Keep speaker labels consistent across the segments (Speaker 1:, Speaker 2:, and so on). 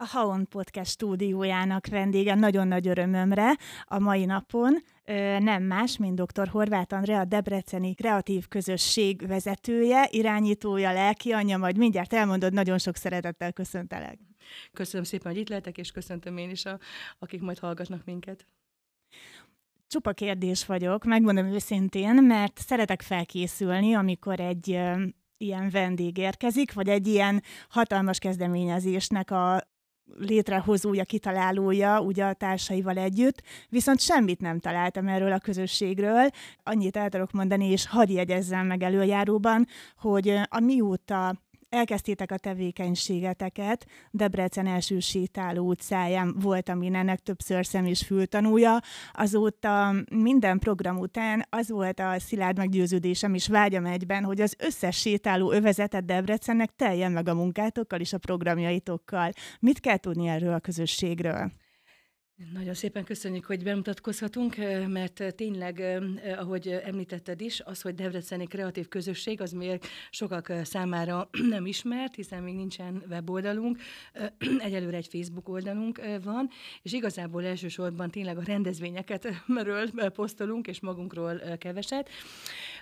Speaker 1: a Haon Podcast stúdiójának vendége nagyon nagy örömömre a mai napon nem más, mint dr. Horváth Andrea, Debreceni kreatív közösség vezetője, irányítója, lelki anyja, majd mindjárt elmondod, nagyon sok szeretettel köszöntelek.
Speaker 2: Köszönöm szépen, hogy itt lehetek, és köszöntöm én is, a, akik majd hallgatnak minket.
Speaker 1: Csupa kérdés vagyok, megmondom őszintén, mert szeretek felkészülni, amikor egy ilyen vendég érkezik, vagy egy ilyen hatalmas kezdeményezésnek a létrehozója, kitalálója, ugye a társaival együtt, viszont semmit nem találtam erről a közösségről. Annyit el tudok mondani, és hadd jegyezzem meg előjáróban, hogy amióta elkezdtétek a tevékenységeteket, Debrecen első sétáló utcáján voltam én ennek többször szem és fültanúja, azóta minden program után az volt a szilárd meggyőződésem és vágyam egyben, hogy az összes sétáló övezetet Debrecennek teljen meg a munkátokkal és a programjaitokkal. Mit kell tudni erről a közösségről?
Speaker 2: Nagyon szépen köszönjük, hogy bemutatkozhatunk, mert tényleg, ahogy említetted is, az, hogy Debreceni kreatív közösség, az még sokak számára nem ismert, hiszen még nincsen weboldalunk, egyelőre egy Facebook oldalunk van, és igazából elsősorban tényleg a rendezvényeket merről posztolunk, és magunkról keveset.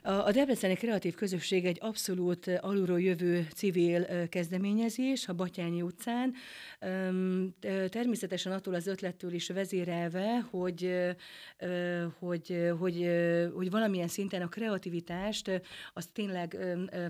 Speaker 2: A Debreceni kreatív közösség egy abszolút alulról jövő civil kezdeményezés a Batyányi utcán. Természetesen attól az ötlettől is vezérelve, hogy, hogy, hogy, hogy valamilyen szinten a kreativitást azt tényleg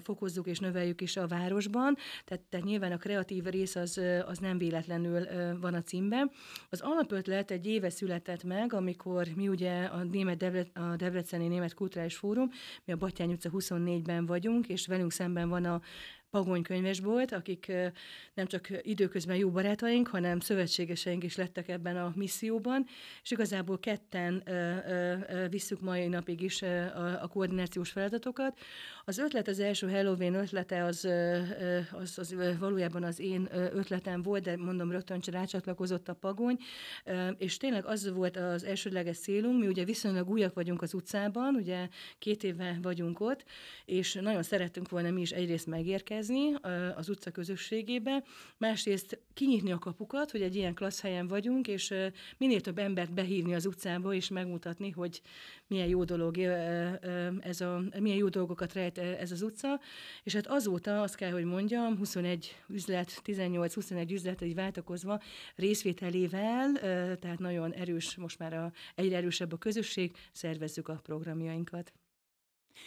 Speaker 2: fokozzuk és növeljük is a városban, tehát, tehát nyilván a kreatív rész az, az nem véletlenül van a címben. Az alapötlet egy éve született meg, amikor mi ugye a, Német Devre, a Debreceni Német Kulturális Fórum, mi a Batyány utca 24-ben vagyunk, és velünk szemben van a Pagony könyvesbolt, akik nem csak időközben jó barátaink, hanem szövetségeseink is lettek ebben a misszióban, és igazából ketten visszük mai napig is a koordinációs feladatokat. Az ötlet, az első Halloween ötlete, az, az, az valójában az én ötletem volt, de mondom, rögtön rácsatlakozott a Pagony, és tényleg az volt az elsődleges célunk, mi ugye viszonylag újak vagyunk az utcában, ugye két éve vagyunk ott, és nagyon szerettünk volna mi is egyrészt megérkezni, behelyezni az utca közösségébe, másrészt kinyitni a kapukat, hogy egy ilyen klassz helyen vagyunk, és minél több embert behívni az utcába, és megmutatni, hogy milyen jó dolog ez a, milyen jó dolgokat rejt ez az utca, és hát azóta azt kell, hogy mondjam, 21 üzlet, 18-21 üzlet egy váltakozva részvételével, tehát nagyon erős, most már a, egyre erősebb a közösség, szervezzük a programjainkat.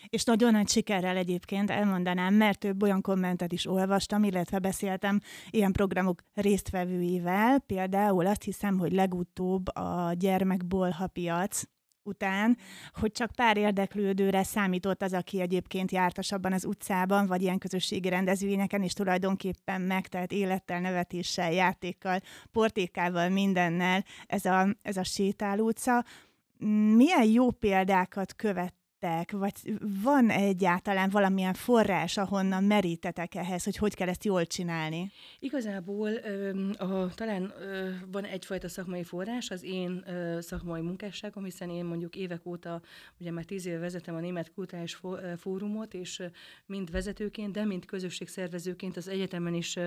Speaker 1: És nagyon nagy sikerrel egyébként elmondanám, mert több olyan kommentet is olvastam, illetve beszéltem ilyen programok résztvevőivel, például azt hiszem, hogy legutóbb a gyermekbolha piac, után, hogy csak pár érdeklődőre számított az, aki egyébként jártasabban az utcában, vagy ilyen közösségi rendezvényeken, és tulajdonképpen megtelt élettel, nevetéssel, játékkal, portékával, mindennel ez a, ez a sétáló utca. Milyen jó példákat követ vettek, vagy van egyáltalán valamilyen forrás, ahonnan merítetek ehhez, hogy hogy kell ezt jól csinálni?
Speaker 2: Igazából a, talán van egyfajta szakmai forrás, az én szakmai munkásságom, hiszen én mondjuk évek óta, ugye már tíz éve vezetem a Német Kulturális Fórumot, és mind vezetőként, de mind közösségszervezőként az egyetemen is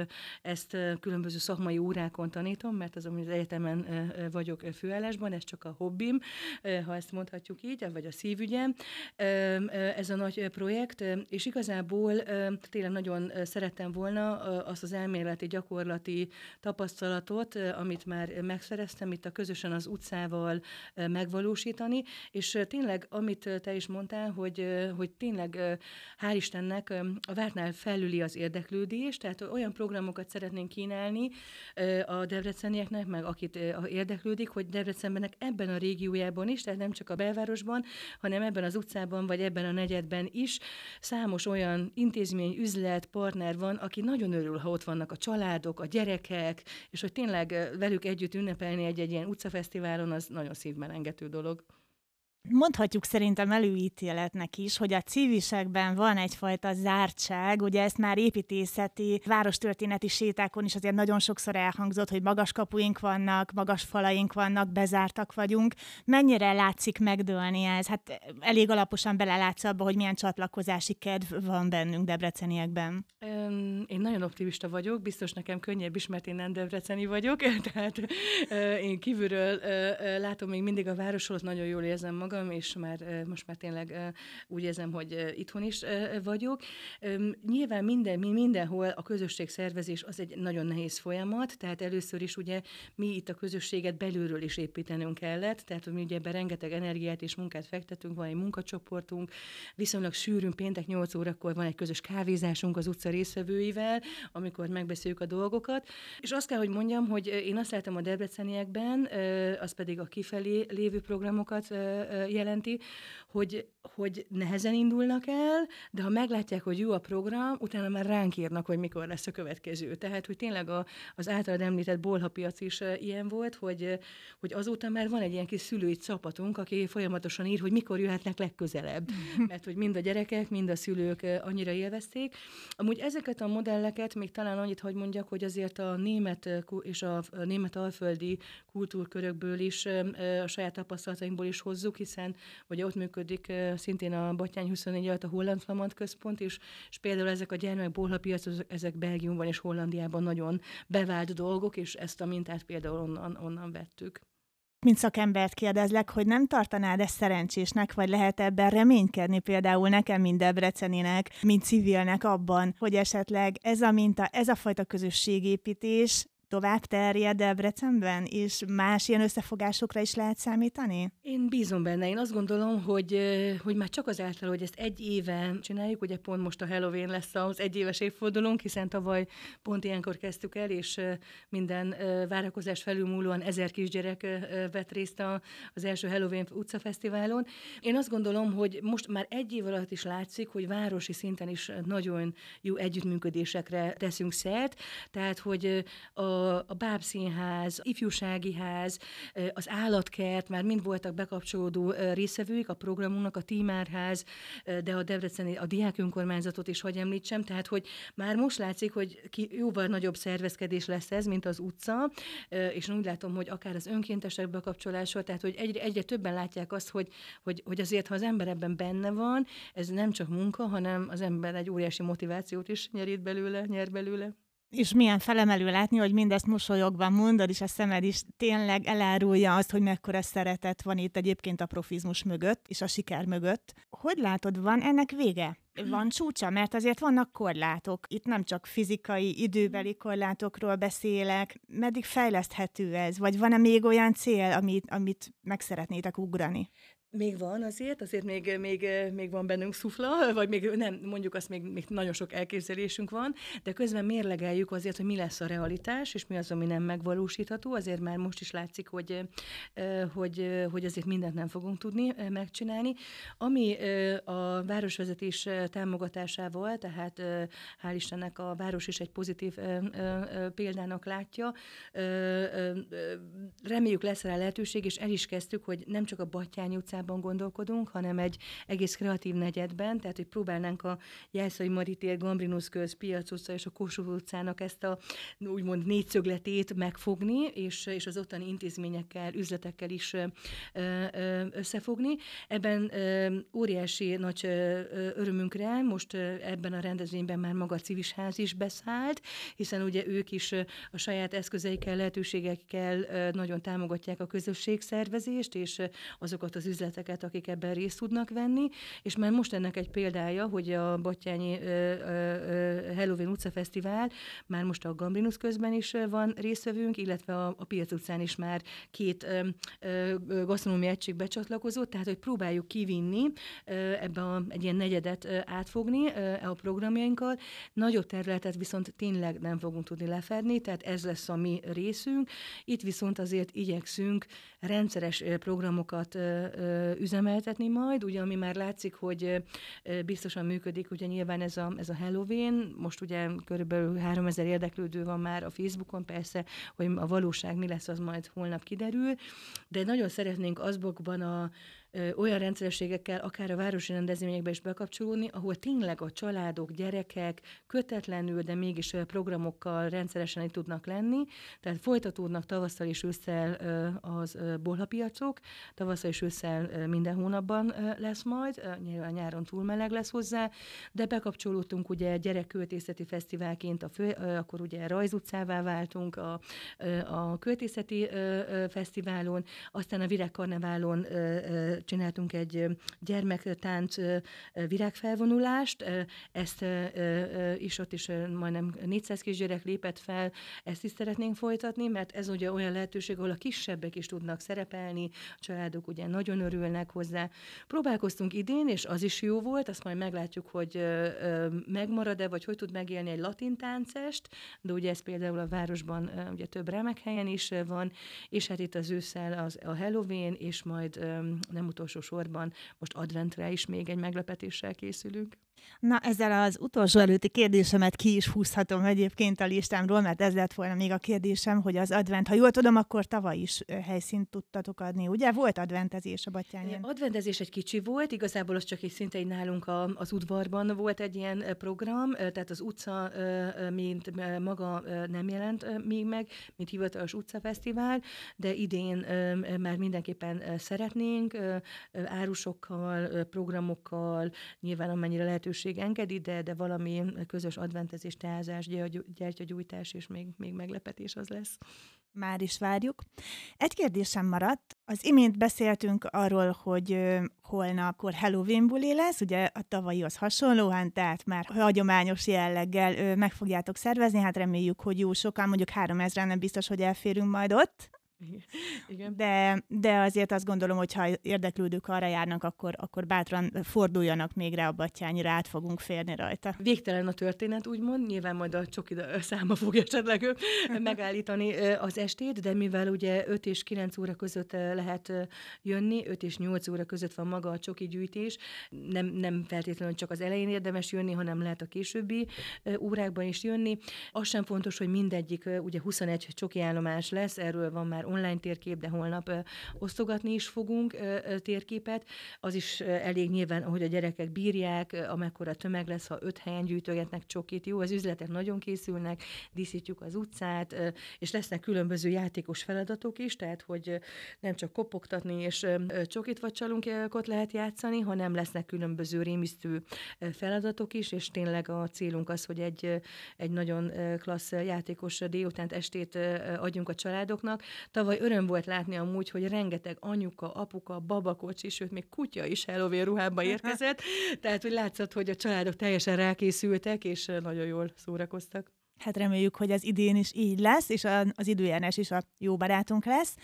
Speaker 2: ezt különböző szakmai órákon tanítom, mert az, az egyetemen vagyok főállásban, ez csak a hobbim, ha ezt mondhatjuk így, vagy a szívügyem ez a nagy projekt, és igazából tényleg nagyon szerettem volna azt az elméleti, gyakorlati tapasztalatot, amit már megszereztem itt a közösen az utcával megvalósítani, és tényleg, amit te is mondtál, hogy, hogy tényleg hál' Istennek a vártnál felüli az érdeklődés, tehát olyan programokat szeretnénk kínálni a debrecenieknek, meg akit érdeklődik, hogy Debrecenbenek ebben a régiójában is, tehát nem csak a belvárosban, hanem ebben az utcában utcában, vagy ebben a negyedben is számos olyan intézmény, üzlet, partner van, aki nagyon örül, ha ott vannak a családok, a gyerekek, és hogy tényleg velük együtt ünnepelni egy-egy ilyen utcafesztiválon, az nagyon szívmelengető dolog.
Speaker 1: Mondhatjuk szerintem előítéletnek is, hogy a civisekben van egyfajta zártság, ugye ezt már építészeti, várostörténeti sétákon is azért nagyon sokszor elhangzott, hogy magas kapuink vannak, magas falaink vannak, bezártak vagyunk. Mennyire látszik megdőlni ez? Hát elég alaposan belelátsz abba, hogy milyen csatlakozási kedv van bennünk debreceniekben.
Speaker 2: Én nagyon optimista vagyok, biztos nekem könnyebb is, mert én nem debreceni vagyok, tehát én kívülről látom még mindig a városot, nagyon jól érzem magam, magam, és már most már tényleg úgy érzem, hogy itthon is vagyok. Nyilván minden, mi mindenhol a közösségszervezés az egy nagyon nehéz folyamat, tehát először is ugye mi itt a közösséget belülről is építenünk kellett, tehát mi ugye ebben rengeteg energiát és munkát fektetünk, van egy munkacsoportunk, viszonylag sűrűn péntek 8 órakor van egy közös kávézásunk az utca részvevőivel, amikor megbeszéljük a dolgokat, és azt kell, hogy mondjam, hogy én azt látom a debreceniekben, az pedig a kifelé lévő programokat jelenti, hogy, hogy nehezen indulnak el, de ha meglátják, hogy jó a program, utána már ránk írnak, hogy mikor lesz a következő. Tehát, hogy tényleg a, az általad említett bolhapiac is ilyen volt, hogy, hogy azóta már van egy ilyen kis szülői csapatunk, aki folyamatosan ír, hogy mikor jöhetnek legközelebb. Mert hogy mind a gyerekek, mind a szülők annyira élvezték. Amúgy ezeket a modelleket még talán annyit, hogy mondjak, hogy azért a német és a német alföldi kultúrkörökből is, a saját tapasztalatainkból is hozzuk, hiszen ugye ott működik szintén a Batyány 24 alatt a Holland Flamand Központ is, és például ezek a gyermekbolhapiac, ezek Belgiumban és Hollandiában nagyon bevált dolgok, és ezt a mintát például onnan, onnan vettük.
Speaker 1: Mint szakembert kérdezlek, hogy nem tartanád ezt szerencsésnek, vagy lehet ebben reménykedni például nekem, mint Debreceninek, mint civilnek abban, hogy esetleg ez a minta, ez a fajta közösségépítés tovább terjed Debrecenben, és más ilyen összefogásokra is lehet számítani?
Speaker 2: Én bízom benne. Én azt gondolom, hogy, hogy már csak azáltal, hogy ezt egy éve csináljuk, ugye pont most a Halloween lesz az egyéves évfordulónk, hiszen tavaly pont ilyenkor kezdtük el, és minden várakozás felülmúlóan ezer kisgyerek vett részt az első Halloween utcafesztiválon. Én azt gondolom, hogy most már egy év alatt is látszik, hogy városi szinten is nagyon jó együttműködésekre teszünk szert, tehát hogy a a Bábszínház, Ifjúsági Ház, az Állatkert, már mind voltak bekapcsolódó részevőik a programunknak, a Tímárház, de a Debreceni, a Diák Önkormányzatot is, hogy említsem, tehát hogy már most látszik, hogy ki, jóval nagyobb szervezkedés lesz ez, mint az utca, és úgy látom, hogy akár az önkéntesek bekapcsolása, tehát hogy egyre, egyre többen látják azt, hogy, hogy, hogy azért, ha az ember ebben benne van, ez nem csak munka, hanem az ember egy óriási motivációt is nyerít belőle, nyer belőle.
Speaker 1: És milyen felemelő látni, hogy mindezt mosolyogva mondod, és a szemed is tényleg elárulja azt, hogy mekkora szeretet van itt egyébként a profizmus mögött, és a siker mögött. Hogy látod, van ennek vége? Van csúcsa? Mert azért vannak korlátok. Itt nem csak fizikai, időbeli korlátokról beszélek. Meddig fejleszthető ez? Vagy van-e még olyan cél, amit, amit meg szeretnétek ugrani?
Speaker 2: Még van azért, azért még, még, még van bennünk szufla, vagy még nem, mondjuk azt még, még nagyon sok elképzelésünk van, de közben mérlegeljük azért, hogy mi lesz a realitás, és mi az, ami nem megvalósítható. Azért már most is látszik, hogy, hogy, hogy azért mindent nem fogunk tudni megcsinálni. Ami a városvezetés támogatásával, tehát hál' Istennek a város is egy pozitív példának látja, reméljük lesz rá lehetőség, és el is kezdtük, hogy nem csak a Battyány utcában, utcában gondolkodunk, hanem egy egész kreatív negyedben, tehát hogy próbálnánk a Jászai Maritér, Gambrinus köz, Piac utca és a Kossuth utcának ezt a úgymond négyszögletét megfogni, és, és az ottani intézményekkel, üzletekkel is összefogni. Ebben óriási nagy örömünkre most ebben a rendezvényben már maga a civis ház is beszállt, hiszen ugye ők is a saját eszközeikkel, lehetőségekkel nagyon támogatják a közösségszervezést, és azokat az üzlet szervezeteket, akik ebben részt tudnak venni, és már most ennek egy példája, hogy a Battyányi Halloween utcafesztivál már most a Gambrinus közben is van részvevőnk, illetve a, a Piac utcán is már két gasztronómi egység becsatlakozott, tehát hogy próbáljuk kivinni ebbe a, egy ilyen negyedet átfogni a programjainkkal. Nagyobb területet viszont tényleg nem fogunk tudni lefedni, tehát ez lesz a mi részünk. Itt viszont azért igyekszünk rendszeres programokat üzemeltetni majd, ugye ami már látszik, hogy biztosan működik, ugye nyilván ez a, ez a Halloween, most ugye körülbelül 3000 érdeklődő van már a Facebookon, persze, hogy a valóság mi lesz, az majd holnap kiderül, de nagyon szeretnénk azokban a olyan rendszerességekkel, akár a városi rendezvényekbe is bekapcsolódni, ahol tényleg a családok, gyerekek kötetlenül, de mégis programokkal rendszeresen itt tudnak lenni. Tehát folytatódnak tavasszal és ősszel az bolhapiacok, tavasszal és ősszel minden hónapban lesz majd, nyilván nyáron túl meleg lesz hozzá, de bekapcsolódtunk ugye gyerekköltészeti fesztiválként, a fő, akkor ugye rajzutcává váltunk a, a költészeti fesztiválon, aztán a virágkarneválon csináltunk egy gyermektánc virágfelvonulást, ezt is ott is majdnem 400 kisgyerek lépett fel, ezt is szeretnénk folytatni, mert ez ugye olyan lehetőség, ahol a kisebbek is tudnak szerepelni, a családok ugye nagyon örülnek hozzá. Próbálkoztunk idén, és az is jó volt, azt majd meglátjuk, hogy megmarad-e, vagy hogy tud megélni egy latin táncest, de ugye ez például a városban ugye több remek helyen is van, és hát itt az ősszel az, a Halloween, és majd nem utolsó sorban most adventre is még egy meglepetéssel készülünk.
Speaker 1: Na, ezzel az utolsó előtti kérdésemet ki is húzhatom egyébként a listámról, mert ez lett volna még a kérdésem, hogy az advent, ha jól tudom, akkor tavaly is helyszínt tudtatok adni, ugye? Volt adventezés a Batyányen?
Speaker 2: Adventezés egy kicsi volt, igazából az csak egy szinte egy nálunk a, az udvarban volt egy ilyen program, tehát az utca, mint maga nem jelent még meg, mint hivatalos utcafesztivál, de idén már mindenképpen szeretnénk árusokkal, programokkal, nyilván amennyire lehető lehetőség engedi, de, de valami közös adventezés, teázás, gyertyagyújtás és még, még meglepetés az lesz.
Speaker 1: Már is várjuk. Egy kérdésem maradt. Az imént beszéltünk arról, hogy holnapkor Halloween buli lesz, ugye a tavalyihoz hasonlóan, tehát már hagyományos jelleggel meg fogjátok szervezni, hát reméljük, hogy jó sokan, mondjuk három ezeren nem biztos, hogy elférünk majd ott. Igen. De, de azért azt gondolom, hogy ha érdeklődők arra járnak, akkor, akkor bátran forduljanak még rá a batyányra, át fogunk férni rajta.
Speaker 2: Végtelen a történet, úgymond, nyilván majd a csoki száma fogja esetleg megállítani az estét, de mivel ugye 5 és 9 óra között lehet jönni, 5 és 8 óra között van maga a csoki gyűjtés, nem, nem feltétlenül csak az elején érdemes jönni, hanem lehet a későbbi órákban is jönni. Az sem fontos, hogy mindegyik, ugye 21 csoki állomás lesz, erről van már online térkép, de holnap osztogatni is fogunk térképet. Az is elég nyilván, hogy a gyerekek bírják, amekkora tömeg lesz, ha öt helyen gyűjtögetnek csokit. Jó, az üzletek nagyon készülnek, díszítjük az utcát, és lesznek különböző játékos feladatok is, tehát hogy nem csak kopogtatni és csokit vagy csalunkot lehet játszani, hanem lesznek különböző rémisztő feladatok is, és tényleg a célunk az, hogy egy, egy nagyon klassz játékos délutánt estét adjunk a családoknak. Tavaly öröm volt látni amúgy, hogy rengeteg anyuka, apuka, babakocsi, sőt még kutya is Halloween ruhába érkezett, tehát hogy látszott, hogy a családok teljesen rákészültek, és nagyon jól szórakoztak.
Speaker 1: Hát reméljük, hogy az idén is így lesz, és az időjárás is a jó barátunk lesz.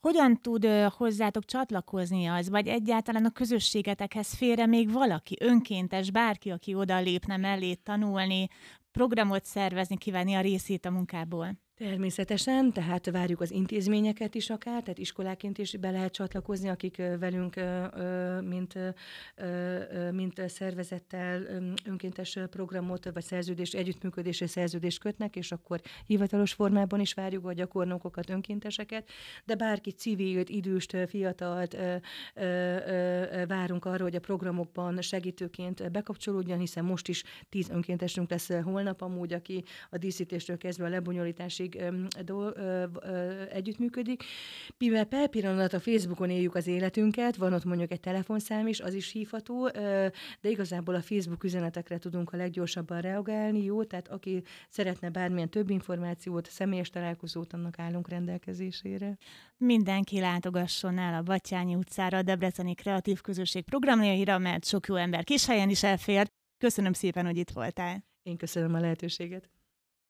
Speaker 1: Hogyan tud hozzátok csatlakozni az, vagy egyáltalán a közösségetekhez félre még valaki, önkéntes, bárki, aki oda lépne mellé tanulni, programot szervezni, kívánni a részét a munkából?
Speaker 2: Természetesen, tehát várjuk az intézményeket is akár, tehát iskoláként is be lehet csatlakozni, akik velünk, mint, mint szervezettel önkéntes programot, vagy szerződés, együttműködési szerződést kötnek, és akkor hivatalos formában is várjuk a gyakornokokat, önkénteseket, de bárki civilt, időst, fiatalt várunk arra, hogy a programokban segítőként bekapcsolódjon, hiszen most is tíz önkéntesünk lesz holnap amúgy, aki a díszítéstől kezdve a lebonyolításig közösség do, együttműködik. Mivel per pillanat a Facebookon éljük az életünket, van ott mondjuk egy telefonszám is, az is hívható, de igazából a Facebook üzenetekre tudunk a leggyorsabban reagálni, jó? Tehát aki szeretne bármilyen több információt, személyes találkozót, annak állunk rendelkezésére.
Speaker 1: Mindenki látogasson el a Batyányi utcára, a Debreceni Kreatív Közösség programjaira, mert sok jó ember kis helyen is elfér. Köszönöm szépen, hogy itt voltál.
Speaker 2: Én köszönöm a lehetőséget.